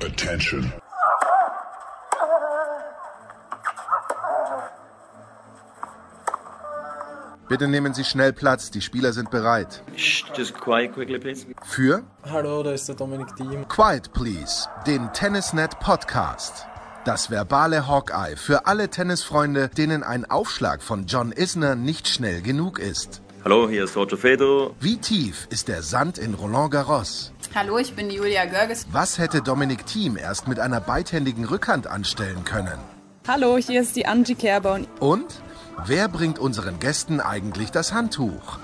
Attention. Bitte nehmen Sie schnell Platz, die Spieler sind bereit. Just quiet quickly, please. Für Hallo, da ist der Dominik Thiem. Quiet Please, den Tennisnet Podcast. Das verbale Hawkeye für alle Tennisfreunde, denen ein Aufschlag von John Isner nicht schnell genug ist. Hallo, hier ist Roger Federer. Wie tief ist der Sand in Roland Garros? Hallo, ich bin Julia Görges. Was hätte Dominik Thiem erst mit einer beidhändigen Rückhand anstellen können? Hallo, hier ist die Angie Kerber. Und wer bringt unseren Gästen eigentlich das Handtuch?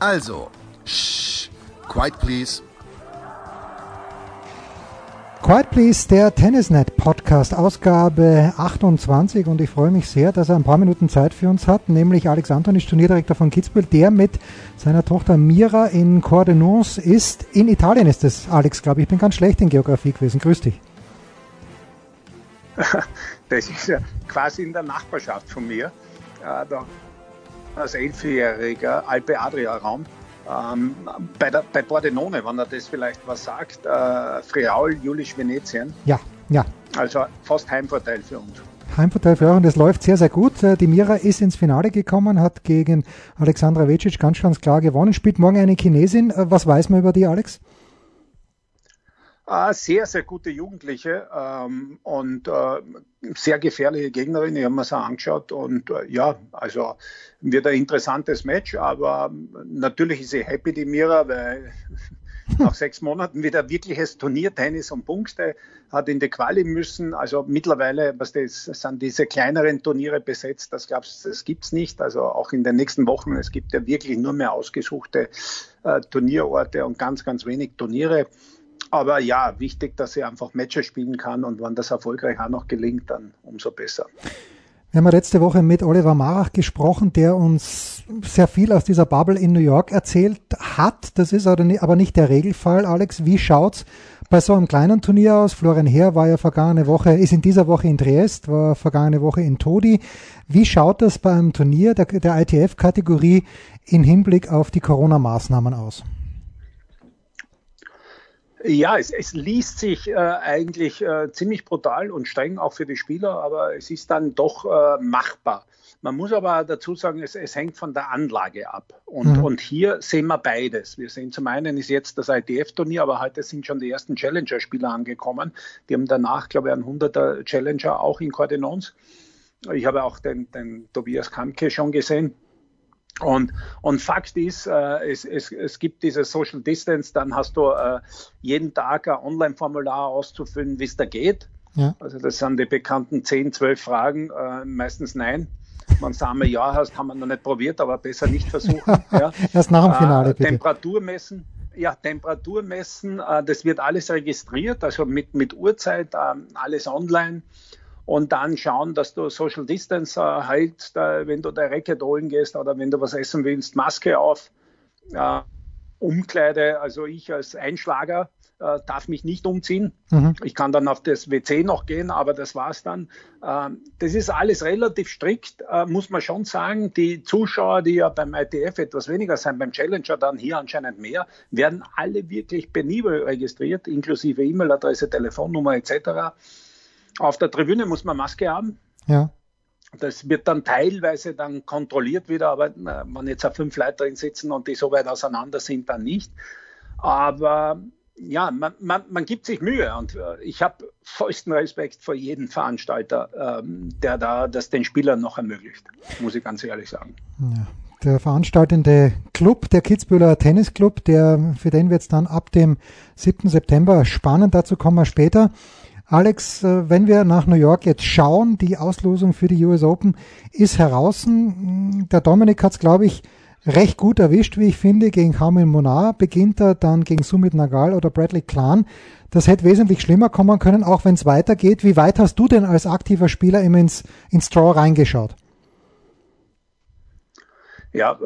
Also, shh, quiet please. Quiet Please, der Tennisnet Podcast, Ausgabe 28 und ich freue mich sehr, dass er ein paar Minuten Zeit für uns hat, nämlich Alex Antonisch, Turnierdirektor von Kitzbühel, der mit seiner Tochter Mira in Cordenance ist. In Italien ist es, Alex, glaube ich. Ich bin ganz schlecht in Geografie gewesen. Grüß dich. Das ist ja quasi in der Nachbarschaft von mir. Äh, als elfjähriger Alpe Adria Raum. Ähm, bei, der, bei Pordenone, wenn er das vielleicht was sagt, äh, Friaul, Julisch, Venetien. Ja, ja. Also fast Heimvorteil für uns. Heimvorteil für euch und es läuft sehr, sehr gut. Äh, Die Mira ist ins Finale gekommen, hat gegen Alexandra Vecic ganz, ganz klar gewonnen, spielt morgen eine Chinesin. Äh, Was weiß man über die, Alex? Äh, sehr, sehr gute Jugendliche ähm, und äh, sehr gefährliche Gegnerin. Ich habe mir es auch angeschaut und äh, ja, also wird ein interessantes Match, aber natürlich ist sie happy, die Mira, weil nach sechs Monaten wieder wirkliches Turniertennis und Punkte hat in die Quali müssen. Also mittlerweile, was das sind diese kleineren Turniere besetzt, das glaubst das gibt's nicht. Also auch in den nächsten Wochen, es gibt ja wirklich nur mehr ausgesuchte äh, Turnierorte und ganz, ganz wenig Turniere. Aber ja, wichtig, dass sie einfach Matches spielen kann und wenn das erfolgreich auch noch gelingt, dann umso besser. Wir haben letzte Woche mit Oliver Marach gesprochen, der uns sehr viel aus dieser Bubble in New York erzählt hat. Das ist aber ni- aber nicht der Regelfall. Alex, wie schaut's bei so einem kleinen Turnier aus? Florian Heer war ja vergangene Woche, ist in dieser Woche in Triest, war vergangene Woche in Todi. Wie schaut das bei einem Turnier der, der ITF-Kategorie in Hinblick auf die Corona-Maßnahmen aus? Ja, es, es liest sich äh, eigentlich äh, ziemlich brutal und streng auch für die Spieler, aber es ist dann doch äh, machbar. Man muss aber dazu sagen, es, es hängt von der Anlage ab. Und, Mhm. und hier sehen wir beides. Wir sehen zum einen ist jetzt das ITF-Turnier, aber heute sind schon die ersten Challenger-Spieler angekommen. Die haben danach, glaube ich, einen 100er Challenger auch in Koordinons. Ich habe auch den, den Tobias Kamke schon gesehen. Und, und Fakt ist, äh, es, es, es gibt diese Social Distance, dann hast du äh, jeden Tag ein Online-Formular auszufüllen, wie es da geht. Ja. Also das sind die bekannten 10, 12 Fragen, äh, meistens nein. Wenn du einmal Ja hast, haben wir noch nicht probiert, aber besser nicht versuchen. ja. Erst nach dem Finale, Äh, bitte. Temperatur messen. Ja, Temperatur messen, äh, das wird alles registriert, also mit, mit Uhrzeit, ähm, alles online. Und dann schauen, dass du Social Distance äh, hältst, äh, wenn du der Racket holen gehst oder wenn du was essen willst, Maske auf. Äh, Umkleide, also ich als Einschlager äh, darf mich nicht umziehen. Mhm. Ich kann dann auf das WC noch gehen, aber das war's dann. Ähm, das ist alles relativ strikt, äh, muss man schon sagen. Die Zuschauer, die ja beim ITF etwas weniger sind, beim Challenger dann hier anscheinend mehr, werden alle wirklich penibel registriert, inklusive E-Mail-Adresse, Telefonnummer etc. Auf der Tribüne muss man Maske haben. Ja. Das wird dann teilweise dann kontrolliert wieder, aber na, wenn jetzt fünf Leute drin sitzen und die so weit auseinander sind, dann nicht. Aber ja, man, man, man gibt sich Mühe und äh, ich habe vollsten Respekt vor jedem Veranstalter, ähm, der da das den Spielern noch ermöglicht, muss ich ganz ehrlich sagen. Der veranstaltende Club, der Kitzbüheler Tennisclub, der, für den wird es dann ab dem 7. September spannend, dazu kommen wir später. Alex, äh, wenn wir nach New York jetzt schauen, die Auslosung für die US Open ist heraus. Der Dominik hat es, glaube ich, recht gut erwischt, wie ich finde. Gegen Carmen Monar beginnt er, dann gegen Sumit Nagal oder Bradley Klan. Das hätte wesentlich schlimmer kommen können, auch wenn es weitergeht. Wie weit hast du denn als aktiver Spieler immer ins, ins Draw reingeschaut? Ja,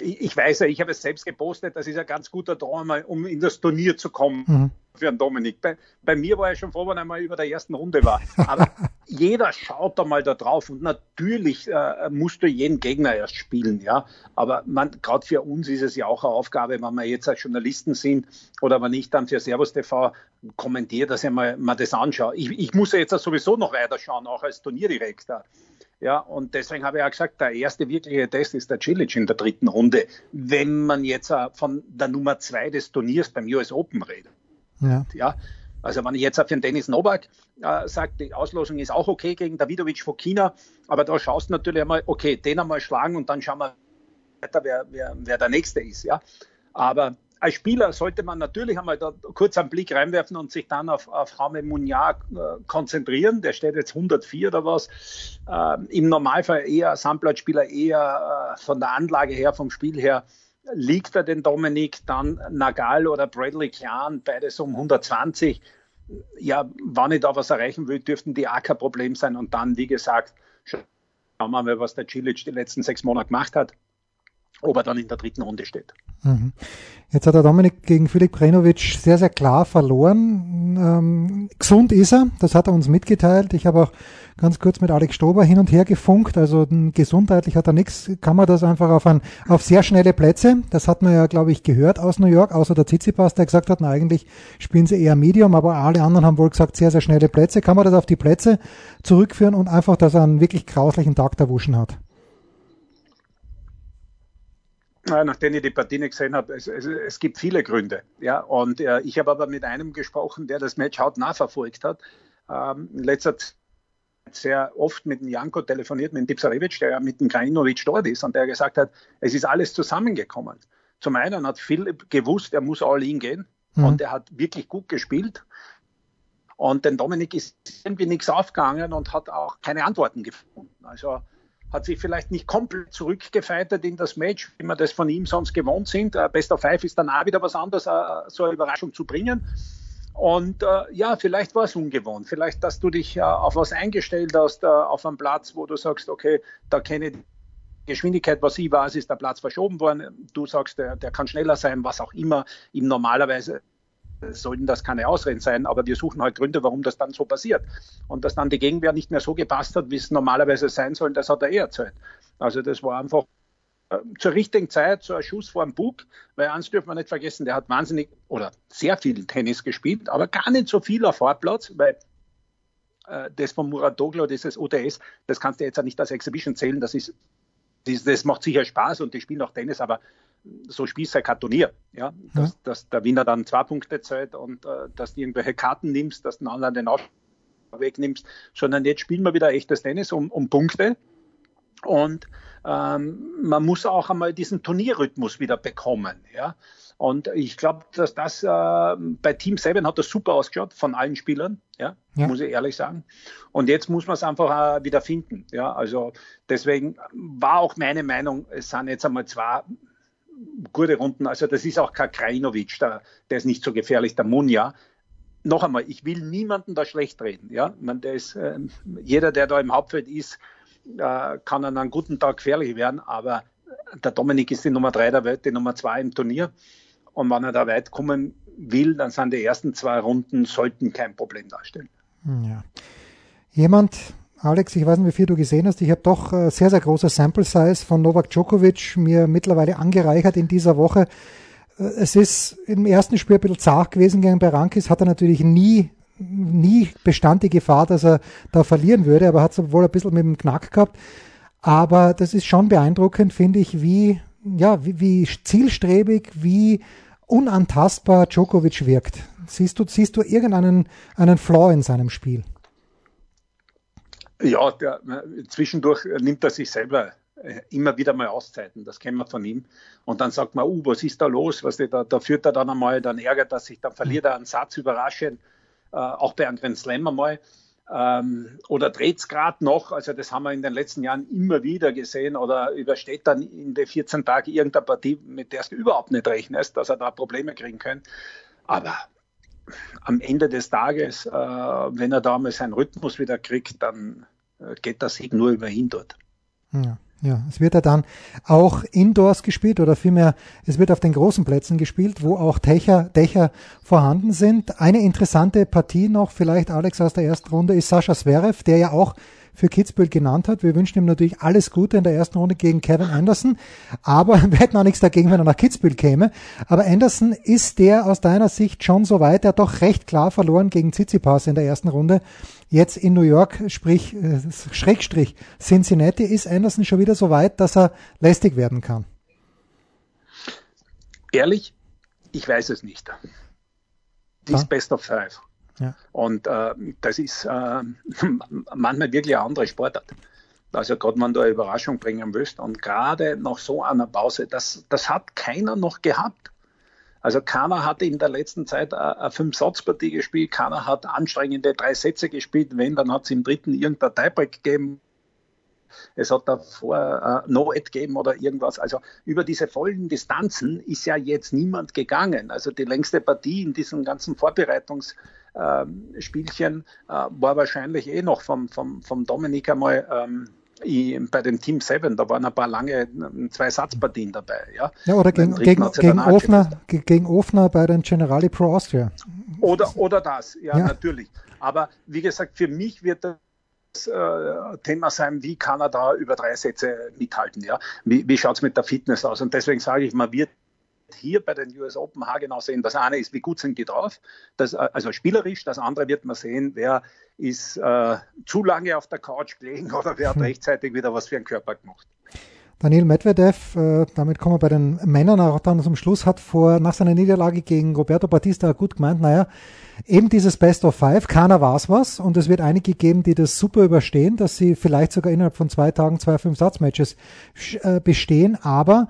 ich weiß ja, ich habe es selbst gepostet, das ist ein ganz guter Traum, um in das Turnier zu kommen. Mhm für einen Dominik. Bei, bei mir war ich schon froh, wenn er mal über der ersten Runde war. Aber jeder schaut da mal da drauf und natürlich äh, musst du jeden Gegner erst spielen, ja. Aber gerade für uns ist es ja auch eine Aufgabe, wenn wir jetzt als Journalisten sind oder wenn ich dann für Servus TV kommentiere, dass ich mal, mal das anschaue. Ich, ich muss ja jetzt sowieso noch weiter schauen, auch als Turnierdirektor. Ja, und deswegen habe ich ja gesagt, der erste wirkliche Test ist der Cilic in der dritten Runde, wenn man jetzt von der Nummer zwei des Turniers beim US Open redet. Ja. ja. Also wenn ich jetzt auf den Dennis Novak äh, sage, die Auslosung ist auch okay gegen Davidovic von China, aber da schaust du natürlich einmal, okay, den einmal schlagen und dann schauen wir weiter, wer, wer, wer der Nächste ist. Ja. Aber als Spieler sollte man natürlich einmal da kurz einen Blick reinwerfen und sich dann auf, auf Hame Munyar äh, konzentrieren. Der steht jetzt 104 oder was. Äh, Im Normalfall eher Sandplatzspieler, eher äh, von der Anlage her, vom Spiel her liegt er den Dominik, dann Nagal oder Bradley Klan, beides um 120. Ja, wann ich da was erreichen will, dürften die auch kein Problem sein. Und dann, wie gesagt, schauen wir mal, was der Cilic die letzten sechs Monate gemacht hat, ob er dann in der dritten Runde steht. Mhm. Jetzt hat der Dominik gegen Filip Krenovic sehr, sehr klar verloren. Ähm, gesund ist er, das hat er uns mitgeteilt. Ich habe auch ganz kurz mit Alex Stober hin und her gefunkt. Also gesundheitlich hat er nichts. Kann man das einfach auf, ein, auf sehr schnelle Plätze, das hat man ja, glaube ich, gehört aus New York, außer der Tsitsipas, der gesagt hat, na, eigentlich spielen sie eher Medium, aber alle anderen haben wohl gesagt, sehr, sehr schnelle Plätze. Kann man das auf die Plätze zurückführen und einfach, dass er einen wirklich grauslichen Tag erwuschen hat? Nachdem ich die Partie nicht gesehen habe, es, es, es gibt viele Gründe. Ja, und äh, ich habe aber mit einem gesprochen, der das Match hautnah verfolgt hat. Ähm, in letzter Zeit sehr oft mit dem Janko telefoniert, mit dem Dipsarevic, der ja mit dem Krajinovic dort ist und der gesagt hat, es ist alles zusammengekommen. Zum einen hat Philipp gewusst, er muss all in gehen mhm. und er hat wirklich gut gespielt. Und den Dominik ist irgendwie nichts aufgegangen und hat auch keine Antworten gefunden. Also hat sich vielleicht nicht komplett zurückgefeitet in das Match, wie wir das von ihm sonst gewohnt sind. Uh, Best of Five ist dann auch wieder was anderes, uh, so eine Überraschung zu bringen. Und uh, ja, vielleicht war es ungewohnt. Vielleicht, dass du dich auf was eingestellt hast, auf einem Platz, wo du sagst, okay, da kenne ich die Geschwindigkeit, was ich weiß, ist der Platz verschoben worden. Du sagst, der, der kann schneller sein, was auch immer. Ihm normalerweise sollten das keine Ausreden sein, aber wir suchen halt Gründe, warum das dann so passiert. Und dass dann die Gegenwehr nicht mehr so gepasst hat, wie es normalerweise sein soll, das hat er eh erzählt. Also das war einfach äh, zur richtigen Zeit so ein Schuss vor dem Bug, weil eins dürfen wir nicht vergessen, der hat wahnsinnig oder sehr viel Tennis gespielt, aber gar nicht so viel auf Hartplatz, weil äh, das von Muratoglu, dieses OTS, das kannst du jetzt ja nicht als Exhibition zählen, das ist das macht sicher Spaß und die spielen auch Tennis, aber so spielst du kein Turnier. Ja? Dass, ja. dass der Winner dann zwei Punkte zählt und äh, dass du irgendwelche Karten nimmst, dass du den anderen den Aufschlag wegnimmst, sondern jetzt spielen wir wieder echtes Tennis um, um Punkte. Und ähm, man muss auch einmal diesen Turnierrhythmus wieder bekommen. Ja? Und ich glaube, dass das äh, bei Team 7 hat das super ausgeschaut von allen Spielern, ja, ja. muss ich ehrlich sagen. Und jetzt muss man es einfach äh, wieder finden. Ja, also deswegen war auch meine Meinung, es sind jetzt einmal zwei gute Runden. Also das ist auch kein Krajinovic, der, der ist nicht so gefährlich, der Munja. Noch einmal, ich will niemanden da schlecht reden. Ja? Man, der ist, äh, jeder, der da im Hauptfeld ist, äh, kann an einem guten Tag gefährlich werden, aber der Dominik ist die Nummer drei der Welt, die Nummer zwei im Turnier. Und wenn er da weit kommen will, dann sind die ersten zwei Runden, sollten kein Problem darstellen. Ja. Jemand, Alex, ich weiß nicht, wie viel du gesehen hast. Ich habe doch äh, sehr, sehr große Sample Size von Novak Djokovic mir mittlerweile angereichert in dieser Woche. Äh, es ist im ersten Spiel ein bisschen zart gewesen gegen Berankis, hat er natürlich nie, nie bestand die Gefahr, dass er da verlieren würde, aber hat es wohl ein bisschen mit dem Knack gehabt. Aber das ist schon beeindruckend, finde ich, wie, ja, wie, wie zielstrebig, wie unantastbar Djokovic wirkt. Siehst du, siehst du irgendeinen einen Flaw in seinem Spiel? Ja, der, zwischendurch nimmt er sich selber äh, immer wieder mal Auszeiten, das kennen wir von ihm. Und dann sagt man, uh, was ist da los? Was da, da führt er dann einmal, dann ärgert er sich, dann verliert er einen Satz überraschend, äh, auch bei einem Grand Slam einmal. Ähm, oder dreht es gerade noch, also das haben wir in den letzten Jahren immer wieder gesehen, oder übersteht dann in den 14 Tagen irgendeine Partie, mit der du überhaupt nicht rechnest, dass er da Probleme kriegen könnte. Aber am Ende des Tages, äh, wenn er da mal seinen Rhythmus wieder kriegt, dann äh, geht das Sieg nur über ihn dort. Ja. Ja, es wird ja dann auch indoors gespielt oder vielmehr, es wird auf den großen Plätzen gespielt, wo auch Dächer, Dächer vorhanden sind. Eine interessante Partie noch, vielleicht Alex aus der ersten Runde, ist Sascha Zverev, der ja auch für Kitzbühel genannt hat. Wir wünschen ihm natürlich alles Gute in der ersten Runde gegen Kevin Anderson, aber wir hätten auch nichts dagegen, wenn er nach Kitzbühel käme. Aber Anderson ist der aus deiner Sicht schon so weit, er hat doch recht klar verloren gegen Tsitsipas in der ersten Runde. Jetzt in New York, sprich äh, Schrägstrich Cincinnati, ist Anderson schon wieder so weit, dass er lästig werden kann. Ehrlich, ich weiß es nicht. Die ist Best of Five. Und äh, das ist äh, manchmal wirklich eine andere Sportart. Also gerade wenn du eine Überraschung bringen willst und gerade nach so einer Pause, das, das hat keiner noch gehabt. Also keiner hat in der letzten Zeit eine Fünf-Satz-Partie gespielt, keiner hat anstrengende drei Sätze gespielt, wenn, dann hat es im dritten irgendein Tiebreak gegeben, es hat davor äh, No-Ad gegeben oder irgendwas. Also über diese vollen Distanzen ist ja jetzt niemand gegangen. Also die längste Partie in diesem ganzen Vorbereitungsspielchen äh, äh, war wahrscheinlich eh noch vom, vom, vom Dominik einmal ähm, bei dem Team 7, da waren ein paar lange zwei Satzpartien dabei. Ja, ja oder gegen, gegen, gegen, Ofner, gegen Ofner bei den Generali Pro Austria. Oder, oder das, ja, ja, natürlich. Aber wie gesagt, für mich wird das äh, Thema sein, wie kann er da über drei Sätze mithalten? Ja? Wie, wie schaut es mit der Fitness aus? Und deswegen sage ich, man wird hier bei den US Open haargenau sehen. Das eine ist, wie gut sind die drauf, das, äh, also spielerisch. Das andere wird man sehen, wer ist äh, zu lange auf der Couch gelegen oder wer hat rechtzeitig wieder was für einen Körper gemacht. Daniel Medvedev, äh, damit kommen wir bei den Männern auch dann zum Schluss, hat vor, nach seiner Niederlage gegen Roberto Batista gut gemeint, naja, eben dieses Best of Five, keiner weiß was und es wird einige geben, die das super überstehen, dass sie vielleicht sogar innerhalb von zwei Tagen zwei Fünf-Satz-Matches äh, bestehen, aber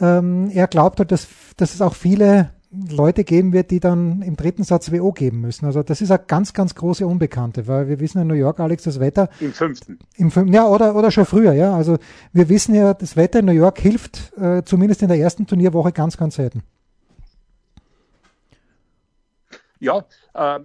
ähm, er glaubt halt, dass, dass es auch viele Leute geben wird, die dann im dritten Satz WO geben müssen. Also das ist eine ganz, ganz große Unbekannte, weil wir wissen in New York, Alex, das Wetter. Im fünften. Im fünften, ja, oder, oder schon früher, ja. Also wir wissen ja, das Wetter in New York hilft äh, zumindest in der ersten Turnierwoche ganz, ganz selten. Ja, äh,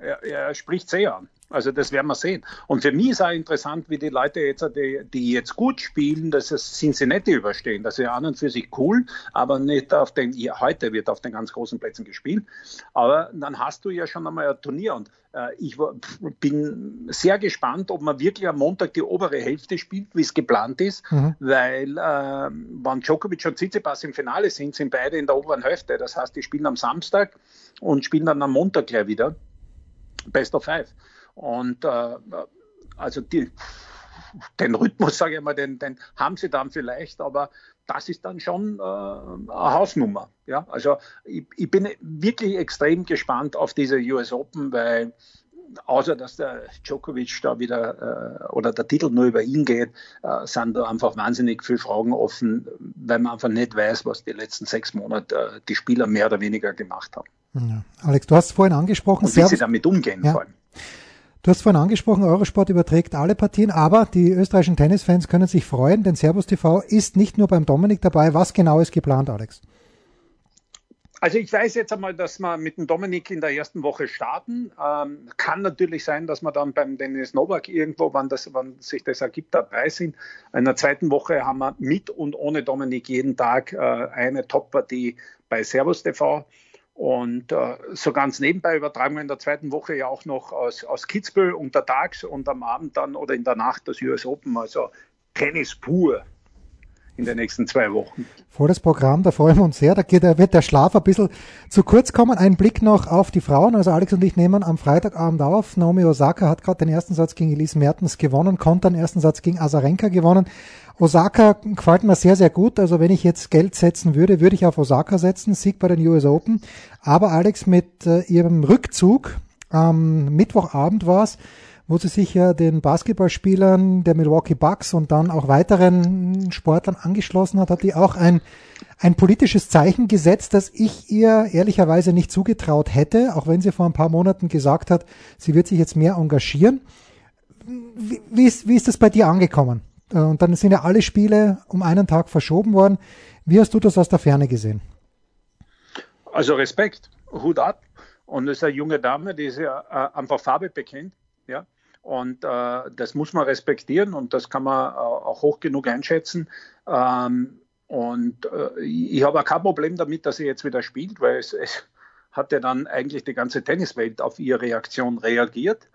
er, er spricht sehr an. Also das werden wir sehen. Und für mich ist auch interessant, wie die Leute jetzt, die, die jetzt gut spielen, dass es Cincinnati überstehen. Das ist ja an und für sich cool, aber nicht auf den, ja, heute wird auf den ganz großen Plätzen gespielt. Aber dann hast du ja schon einmal ein Turnier und äh, ich bin sehr gespannt, ob man wirklich am Montag die obere Hälfte spielt, wie es geplant ist, mhm. weil äh, wenn Djokovic und Tsitsipas im Finale sind, sind beide in der oberen Hälfte. Das heißt, die spielen am Samstag und spielen dann am Montag gleich wieder. Best of Five. Und äh, also die, den Rhythmus, sage ich mal, den, den haben sie dann vielleicht, aber das ist dann schon äh, eine Hausnummer. Ja? Also ich, ich, bin wirklich extrem gespannt auf diese US Open, weil außer dass der Djokovic da wieder äh, oder der Titel nur über ihn geht, äh, sind da einfach wahnsinnig viele Fragen offen, weil man einfach nicht weiß, was die letzten sechs Monate äh, die Spieler mehr oder weniger gemacht haben. Ja. Alex, du hast vorhin angesprochen, Und wie sie damit umgehen ja. vor allem. Du hast vorhin angesprochen, Eurosport überträgt alle Partien, aber die österreichischen Tennisfans können sich freuen, denn Servus TV ist nicht nur beim Dominik dabei. Was genau ist geplant, Alex? Also ich weiß jetzt einmal, dass wir mit dem Dominik in der ersten Woche starten. Ähm, kann natürlich sein, dass wir dann beim Dennis Novak irgendwo, wann, das, wann sich das ergibt, dabei sind. In der zweiten Woche haben wir mit und ohne Dominik jeden Tag äh, eine Top-Partie bei Servus TV. Und äh, so ganz nebenbei übertragen wir in der zweiten Woche ja auch noch aus, aus Kitzbühel untertags und am Abend dann oder in der Nacht das US Open, also Tennis pur in den nächsten zwei Wochen. Volles Programm, da freuen wir uns sehr. Da, geht, da wird der Schlaf ein bisschen zu kurz kommen. Ein Blick noch auf die Frauen. Also Alex und ich nehmen am Freitagabend auf. Naomi Osaka hat gerade den ersten Satz gegen Elise Mertens gewonnen, konnte den ersten Satz gegen Azarenka gewonnen. Osaka gefällt mir sehr, sehr gut. Also wenn ich jetzt Geld setzen würde, würde ich auf Osaka setzen, Sieg bei den US Open. Aber Alex, mit äh, ihrem Rückzug am Mittwochabend war es, wo sie sich ja den Basketballspielern der Milwaukee Bucks und dann auch weiteren Sportlern angeschlossen hat, hat die auch ein, ein politisches Zeichen gesetzt, das ich ihr ehrlicherweise nicht zugetraut hätte, auch wenn sie vor ein paar Monaten gesagt hat, sie wird sich jetzt mehr engagieren. Wie, wie, ist, wie ist das bei dir angekommen? Äh, und dann sind ja alle Spiele um einen Tag verschoben worden. Wie hast du das aus der Ferne gesehen? Also Respekt, Hut ab. Und das ist eine junge Dame, die ist ja äh, einfach Farbe bekennt. Ja? Und äh, das muss man respektieren und das kann man äh, auch hoch genug einschätzen. Ähm, und äh, ich habe auch kein Problem damit, dass sie jetzt wieder spielt, weil es, es hat ja dann eigentlich die ganze Tenniswelt auf ihre Reaktion reagiert.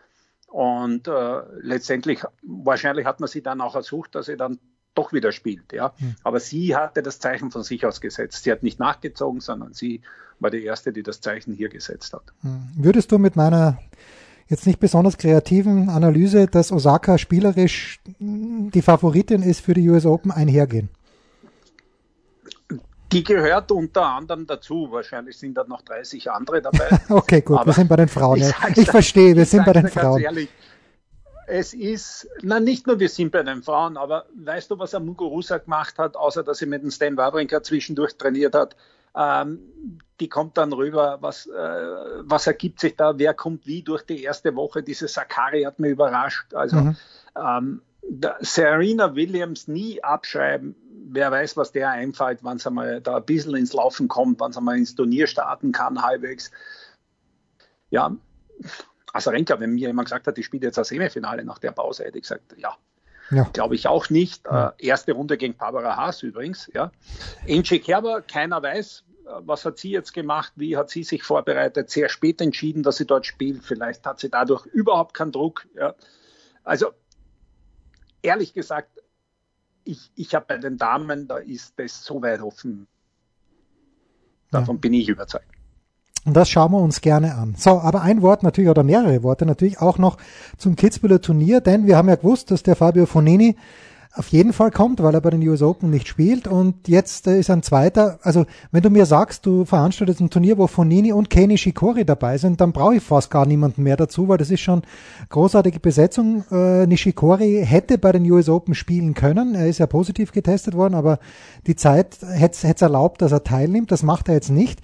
Und äh, letztendlich, wahrscheinlich hat man sie dann auch ersucht, dass sie dann doch wieder spielt. Ja? Mhm. Aber sie hatte das Zeichen von sich aus gesetzt. Sie hat nicht nachgezogen, sondern sie war die Erste, die das Zeichen hier gesetzt hat. Hm. Würdest du mit meiner jetzt nicht besonders kreativen Analyse, dass Osaka spielerisch die Favoritin ist für die US Open, einhergehen? Die gehört unter anderem dazu. Wahrscheinlich sind da noch 30 andere dabei. okay, gut, Aber wir sind bei den Frauen. Ich, ich verstehe, wir sind bei den Frauen. Ehrlich, es ist, na nicht nur wir sind bei den Frauen, aber weißt du, was er Muguruza gemacht hat, außer dass er mit dem Stan Wawrinka zwischendurch trainiert hat? Ähm, die kommt dann rüber, was, äh, was ergibt sich da, wer kommt wie durch die erste Woche. Diese Sakari hat mich überrascht. Also mhm. ähm, Serena Williams nie abschreiben, wer weiß, was der einfällt, wann es einmal da ein bisschen ins Laufen kommt, wann es einmal ins Turnier starten kann, halbwegs. Ja, Asarenka, wenn mir jemand gesagt hat, ich spiele jetzt ein Semifinale nach der Pause, hätte ich gesagt, ja. ja. Glaube ich auch nicht. Äh, erste Runde gegen Barbara Haas übrigens. Ja. Angie Kerber, keiner weiß, äh, was hat sie jetzt gemacht, wie hat sie sich vorbereitet, sehr spät entschieden, dass sie dort spielt. Vielleicht hat sie dadurch überhaupt keinen Druck. Ja. Also ehrlich gesagt, ich, ich habe bei den Damen, da ist das so weit offen. Davon ja. bin ich überzeugt. Und das schauen wir uns gerne an. So, aber ein Wort natürlich oder mehrere Worte natürlich auch noch zum Kitzbüheler Turnier, denn wir haben ja gewusst, dass der Fabio Fonini auf jeden Fall kommt, weil er bei den US Open nicht spielt. Und jetzt äh, ist ein zweiter, also wenn du mir sagst, du veranstaltest ein Turnier, wo Fonini und Kenny Shikori dabei sind, dann brauche ich fast gar niemanden mehr dazu, weil das ist schon großartige Besetzung. Äh, Nishikori hätte bei den US Open spielen können. Er ist ja positiv getestet worden, aber die Zeit hätte es erlaubt, dass er teilnimmt. Das macht er jetzt nicht.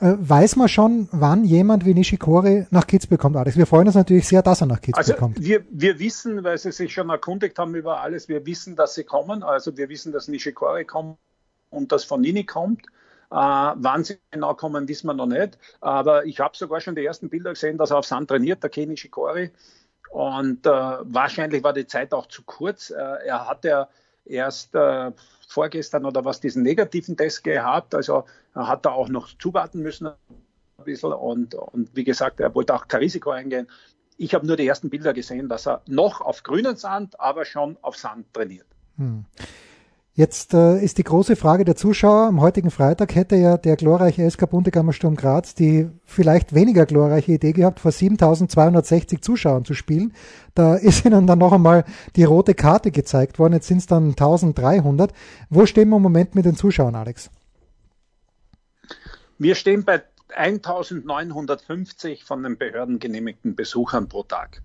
Äh, weiß man schon, wann jemand wie Nishikori nach Kitzbühel kommt, Alex? Wir freuen uns natürlich sehr, dass er nach Kitzbühel also kommt. Wir, wir wissen, weil sie sich schon erkundigt haben über alles, wir wissen, dass sie kommen. Also wir wissen, dass Nishikori kommt und dass Fonini kommt. Äh, wann sie genau kommen, wissen wir noch nicht. Aber ich habe sogar schon die ersten Bilder gesehen, dass er auf Sand trainiert, der Kenny Shikori. Und äh, wahrscheinlich war die Zeit auch zu kurz. Äh, er hat ja erst äh, vorgestern oder was diesen negativen Test gehabt. Also hat er auch noch zuwarten müssen ein bisschen und, und wie gesagt, er wollte auch kein Risiko eingehen. Ich habe nur die ersten Bilder gesehen, dass er noch auf grünen Sand, aber schon auf Sand trainiert. Hm. Jetzt äh, ist die große Frage der Zuschauer. Am heutigen Freitag hätte ja der glorreiche SK Bundegammer Sturm Graz die vielleicht weniger glorreiche Idee gehabt, vor 7260 Zuschauern zu spielen. Da ist ihnen dann noch einmal die rote Karte gezeigt worden. Jetzt sind es dann 1300. Wo stehen wir im Moment mit den Zuschauern, Alex? Wir stehen bei 1950 von den Behörden genehmigten Besuchern pro Tag.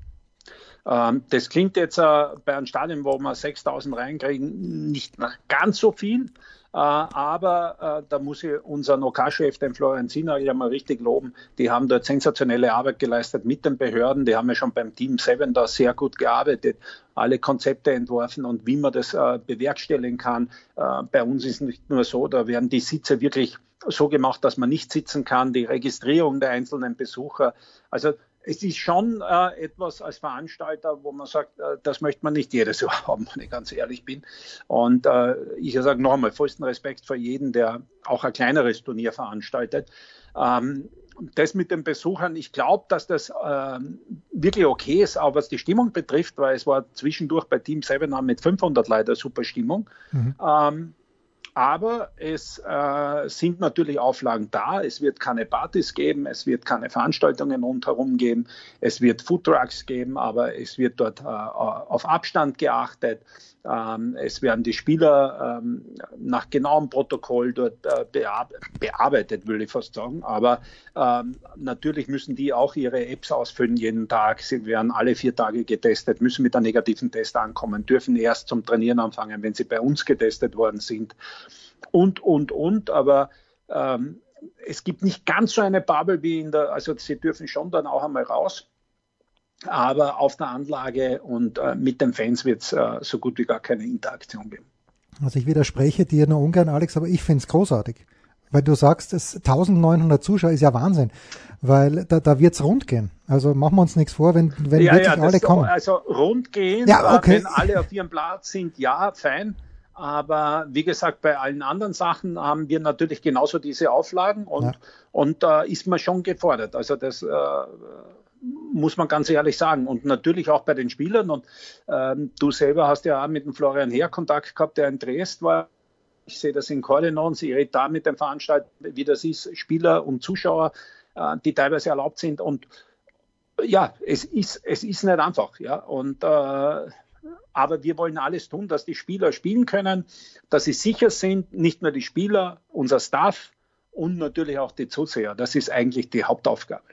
Ähm, das klingt jetzt äh, bei einem Stadion, wo wir 6000 reinkriegen, nicht ganz so viel. Äh, aber äh, da muss ich unseren OK-Chef, den Florian Ziner, ja mal richtig loben. Die haben dort sensationelle Arbeit geleistet mit den Behörden. Die haben ja schon beim Team 7 da sehr gut gearbeitet, alle Konzepte entworfen und wie man das bewerkstelligen kann. Bei uns ist nicht nur so, da werden die Sitze wirklich so gemacht, dass man nicht sitzen kann, die Registrierung der einzelnen Besucher. Also es ist schon äh, etwas als Veranstalter, wo man sagt, äh, das möchte man nicht jedes Jahr haben, wenn ich ganz ehrlich bin. Und äh, ich sage nochmal, vollsten Respekt für jeden, der auch ein kleineres Turnier veranstaltet. Ähm, das mit den Besuchern, ich glaube, dass das äh, wirklich okay ist, auch was die Stimmung betrifft, weil es war zwischendurch bei Team 7 mit 500 leider super Stimmung. Mhm. Ähm, aber es äh, sind natürlich Auflagen da. Es wird keine Partys geben, es wird keine Veranstaltungen rundherum geben, es wird Foodtrucks geben, aber es wird dort äh, auf Abstand geachtet. Ähm, es werden die Spieler ähm, nach genauem Protokoll dort äh, bear bearbeitet, würde ich fast sagen. Aber ähm, natürlich müssen die auch ihre Apps ausfüllen jeden Tag. Sie werden alle vier Tage getestet, müssen mit einem negativen Test ankommen, dürfen erst zum Trainieren anfangen, wenn sie bei uns getestet worden sind. Und, und, und. Aber ähm, es gibt nicht ganz so eine Bubble wie in der, also sie dürfen schon dann auch einmal raus aber auf der Anlage und äh, mit den Fans wird es äh, so gut wie gar keine Interaktion geben. Also ich widerspreche dir nur ungern, Alex, aber ich finde es großartig. Weil du sagst, es 1900 Zuschauer ist ja Wahnsinn, weil da, da wird's rund gehen. Also machen wir uns nichts vor, wenn, wenn ja, wirklich ja, alle kommen. Also rundgehend, Ja, okay. wenn alle auf ihrem Platz sind, ja, fein. Aber wie gesagt, bei allen anderen Sachen haben wir natürlich genauso diese Auflagen und, Ja. und da ist man schon gefordert. Also das äh, muss man ganz ehrlich sagen. Und natürlich auch bei den Spielern. Und ähm, du selber hast ja auch mit dem Florian Heer Kontakt gehabt, der in Dresd war. Ich sehe das in Cordenons, ich rede da mit dem Veranstalter, wie das ist, Spieler und Zuschauer, äh, die teilweise erlaubt sind. Und ja, es ist, es ist nicht einfach. Ja. Und, äh, aber wir wollen alles tun, dass die Spieler spielen können, dass sie sicher sind, nicht nur die Spieler, unser Staff und natürlich auch die Zuseher. Das ist eigentlich die Hauptaufgabe.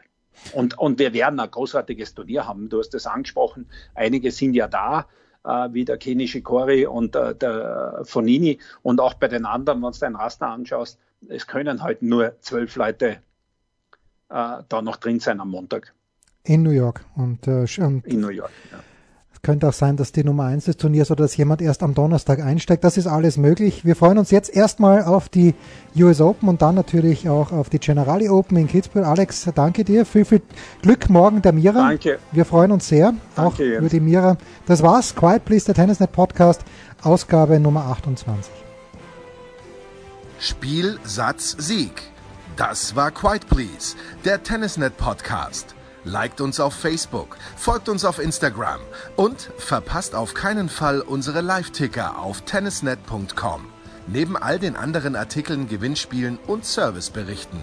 Und, und wir werden ein großartiges Turnier haben. Du hast es angesprochen. Einige sind ja da, äh, wie der Keni Shikori und äh, der Fonini. Und auch bei den anderen, wenn du dein Raster anschaust, es können halt nur zwölf Leute äh, da noch drin sein am Montag In New York. Und, äh, und in New York. Ja. Könnte auch sein, dass die Nummer eins des Turniers oder dass jemand erst am Donnerstag einsteigt. Das ist alles möglich. Wir freuen uns jetzt erstmal auf die US Open und dann natürlich auch auf die Generali Open in Kitzbühel. Alex, danke dir. Viel, viel Glück morgen der Mira. Danke. Wir freuen uns sehr. auch Danke, Jens. über die Mira. Das war's. Quiet Please, der Tennisnet Podcast, Ausgabe Nummer 28. Spiel, Satz, Sieg. Das war Quiet Please, der Tennisnet Podcast. Liked uns auf Facebook, folgt uns auf Instagram und verpasst auf keinen Fall unsere Live-Ticker auf tennisnet.com. Neben all den anderen Artikeln, Gewinnspielen und Serviceberichten.